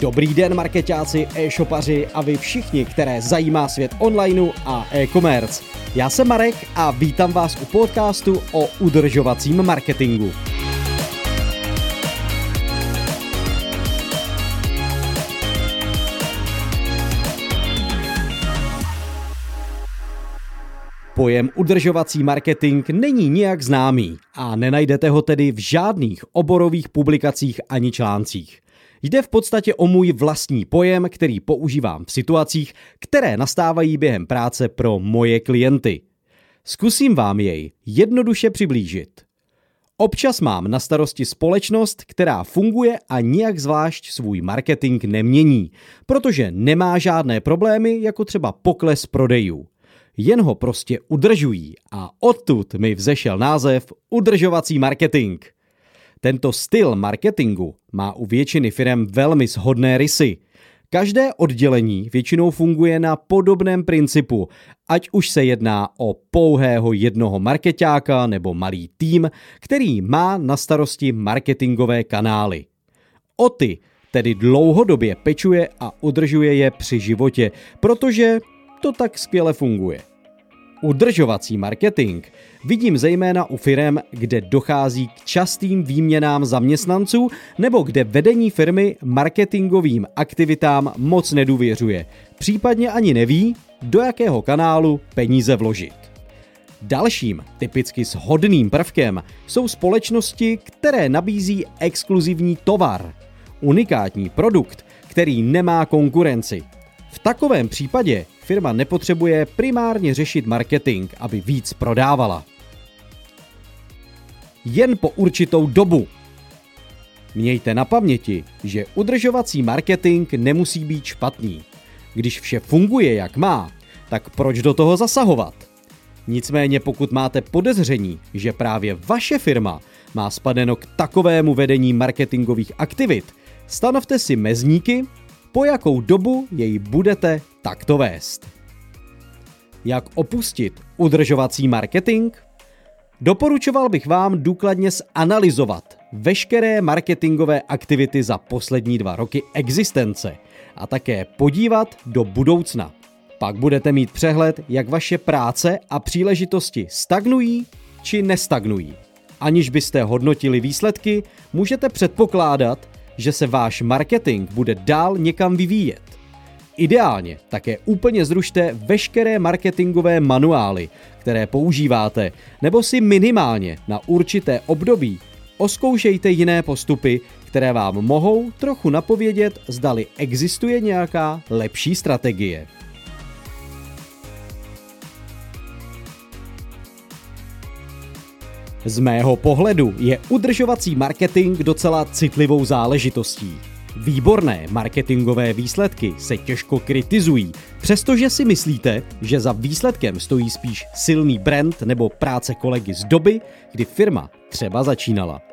Dobrý den marketáci, e-shopaři a vy všichni, které zajímá svět onlineu a e-commerce. Já jsem Marek a vítám vás u podcastu o udržovacím marketingu. Pojem udržovací marketing není nijak známý a nenajdete ho tedy v žádných oborových publikacích ani článcích. Jde v podstatě o můj vlastní pojem, který používám v situacích, které nastávají během práce pro moje klienty. Zkusím vám jej jednoduše přiblížit. Občas mám na starosti společnost, která funguje a nijak zvlášť svůj marketing nemění, protože nemá žádné problémy, jako třeba pokles prodejů. Jen ho prostě udržují a odtud mi vzešel název udržovací marketing – tento styl marketingu má u většiny firm velmi shodné rysy. Každé oddělení většinou funguje na podobném principu, ať už se jedná o pouhého jednoho marketáka nebo malý tým, který má na starosti marketingové kanály. O ty tedy dlouhodobě pečuje a udržuje je při životě, protože to tak skvěle funguje. Udržovací marketing vidím zejména u firm, kde dochází k častým výměnám zaměstnanců nebo kde vedení firmy marketingovým aktivitám moc nedůvěřuje, případně ani neví, do jakého kanálu peníze vložit. Dalším, typicky shodným prvkem jsou společnosti, které nabízí exkluzivní tovar, unikátní produkt, který nemá konkurenci. V takovém případě firma nepotřebuje primárně řešit marketing, aby víc prodávala. Jen po určitou dobu. Mějte na paměti, že udržovací marketing nemusí být špatný. Když vše funguje jak má, tak proč do toho zasahovat? Nicméně pokud máte podezření, že právě vaše firma má spadeno k takovému vedení marketingových aktivit, stanovte si mezníky po jakou dobu jej budete takto vést. Jak opustit udržovací marketing? Doporučoval bych vám důkladně zanalizovat veškeré marketingové aktivity za poslední dva roky existence a také podívat do budoucna. Pak budete mít přehled, jak vaše práce a příležitosti stagnují či nestagnují. Aniž byste hodnotili výsledky, můžete předpokládat, že se váš marketing bude dál někam vyvíjet. Ideálně také úplně zrušte veškeré marketingové manuály, které používáte, nebo si minimálně na určité období oskoušejte jiné postupy, které vám mohou trochu napovědět, zdali existuje nějaká lepší strategie. Z mého pohledu je udržovací marketing docela citlivou záležitostí. Výborné marketingové výsledky se těžko kritizují, přestože si myslíte, že za výsledkem stojí spíš silný brand nebo práce kolegy z doby, kdy firma třeba začínala.